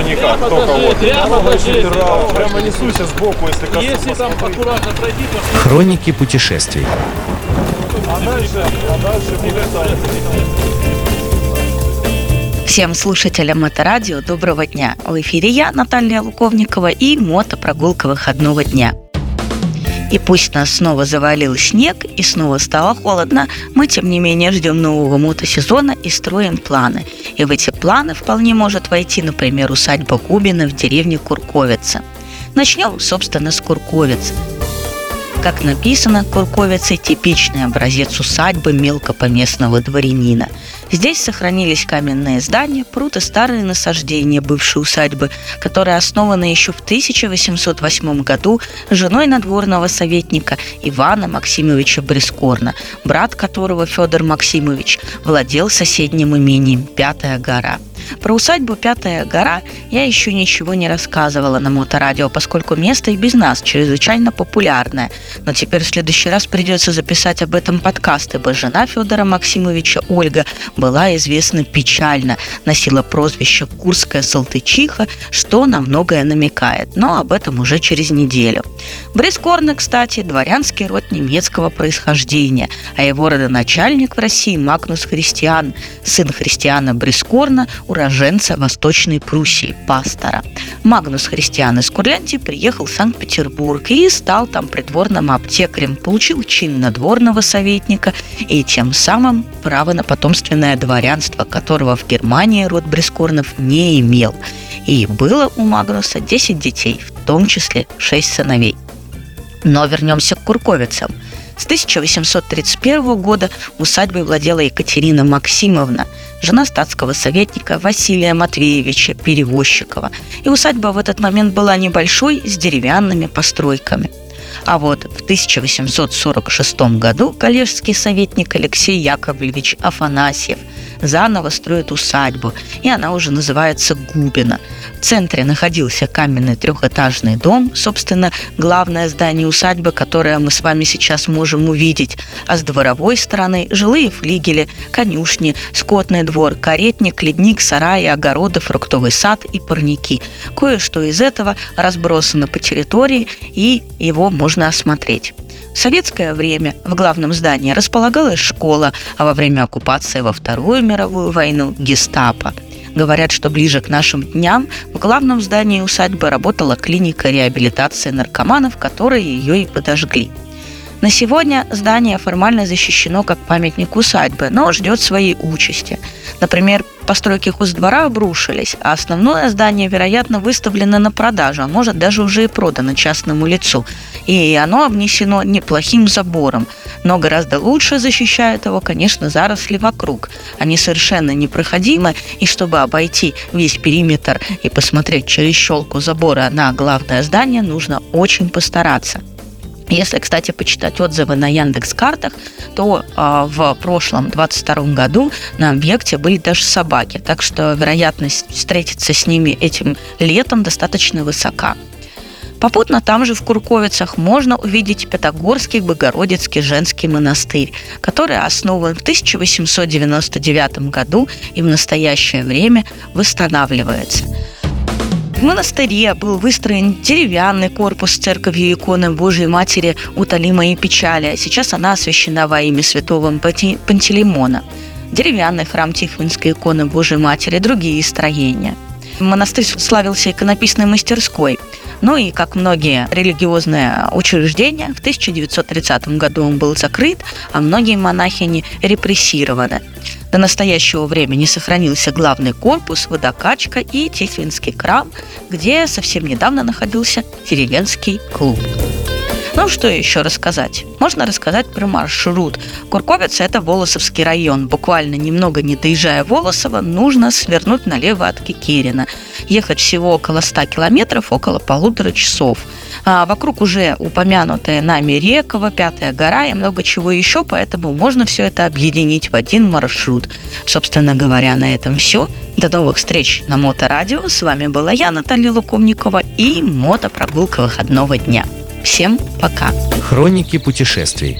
ничего никак, только вот. Прямо несуся сбоку, если коснусь. Если там аккуратно пройти, то Хроники путешествий. А дальше, а дальше. Всем слушателям Моторадио доброго дня. В эфире я, Наталья Луковникова и мотопрогулка выходного дня. И пусть нас снова завалил снег и снова стало холодно, мы тем не менее ждем нового мотосезона и строим планы. И в эти планы вполне может войти, например, усадьба Губина в деревне Курковица. Начнем, собственно, с Курковицы. Как написано, Курковицы – типичный образец усадьбы мелкопоместного дворянина. Здесь сохранились каменные здания, пруд и старые насаждения бывшей усадьбы, которые основаны еще в 1808 году женой надворного советника Ивана Максимовича Брескорна, брат которого Федор Максимович владел соседним имением Пятая гора. Про усадьбу Пятая гора я еще ничего не рассказывала на моторадио, поскольку место и без нас чрезвычайно популярное. Но теперь в следующий раз придется записать об этом подкаст, ибо жена Федора Максимовича Ольга была известна печально, носила прозвище Курская Салтычиха, что на многое намекает, но об этом уже через неделю. Брискорна, кстати, дворянский род немецкого происхождения, а его родоначальник в России Магнус Христиан, сын Христиана Брискорна, уроженца Восточной Пруссии, пастора. Магнус Христиан из Курляндии приехал в Санкт-Петербург и стал там придворным аптекарем, получил чин надворного советника и тем самым право на потомственное дворянство, которого в Германии род Брискорнов не имел. И было у Магнуса 10 детей, в том числе 6 сыновей. Но вернемся к Курковицам. С 1831 года усадьбой владела Екатерина Максимовна, жена статского советника Василия Матвеевича Перевозчикова. И усадьба в этот момент была небольшой, с деревянными постройками. А вот в 1846 году коллежский советник Алексей Яковлевич Афанасьев заново строит усадьбу, и она уже называется Губина. В центре находился каменный трехэтажный дом, собственно, главное здание усадьбы, которое мы с вами сейчас можем увидеть, а с дворовой стороны жилые флигели, конюшни, скотный двор, каретник, ледник, сараи, огороды, фруктовый сад и парники. Кое-что из этого разбросано по территории, и его можно осмотреть. В советское время в главном здании располагалась школа, а во время оккупации во Вторую мировую войну – гестапо. Говорят, что ближе к нашим дням в главном здании усадьбы работала клиника реабилитации наркоманов, которые ее и подожгли. На сегодня здание формально защищено как памятник усадьбы, но ждет своей участи. Например, постройки хоздвора обрушились, а основное здание, вероятно, выставлено на продажу, а может даже уже и продано частному лицу. И оно обнесено неплохим забором, но гораздо лучше защищают его, конечно, заросли вокруг. Они совершенно непроходимы, и чтобы обойти весь периметр и посмотреть через щелку забора на главное здание, нужно очень постараться. Если, кстати, почитать отзывы на Яндекс Картах, то э, в прошлом 22 году на объекте были даже собаки, так что вероятность встретиться с ними этим летом достаточно высока. Попутно там же в Курковицах можно увидеть Пятогорский Богородицкий женский монастырь, который основан в 1899 году и в настоящее время восстанавливается. Монастыре был выстроен деревянный корпус церковью иконы Божией Матери «Утоли мои печали», сейчас она освящена во имя святого Пантелеймона. Деревянный храм Тихвинской иконы Божией Матери, другие строения. Монастырь славился иконописной мастерской. Ну и, как многие религиозные учреждения, в 1930 году он был закрыт, а многие монахини репрессированы. До настоящего времени сохранился главный корпус, водокачка и Тихвинский крам, где совсем недавно находился деревенский клуб. Ну, что еще рассказать? Можно рассказать про маршрут. Курковица – это Волосовский район. Буквально немного не доезжая Волосова, нужно свернуть налево от Кикерина. Ехать всего около 100 километров, около полутора часов. А вокруг уже упомянутая нами Рекова, Пятая гора и много чего еще, поэтому можно все это объединить в один маршрут. Собственно говоря, на этом все. До новых встреч на Моторадио. С вами была я, Наталья Лукомникова, и мотопрогулка выходного дня. Всем пока. Хроники путешествий.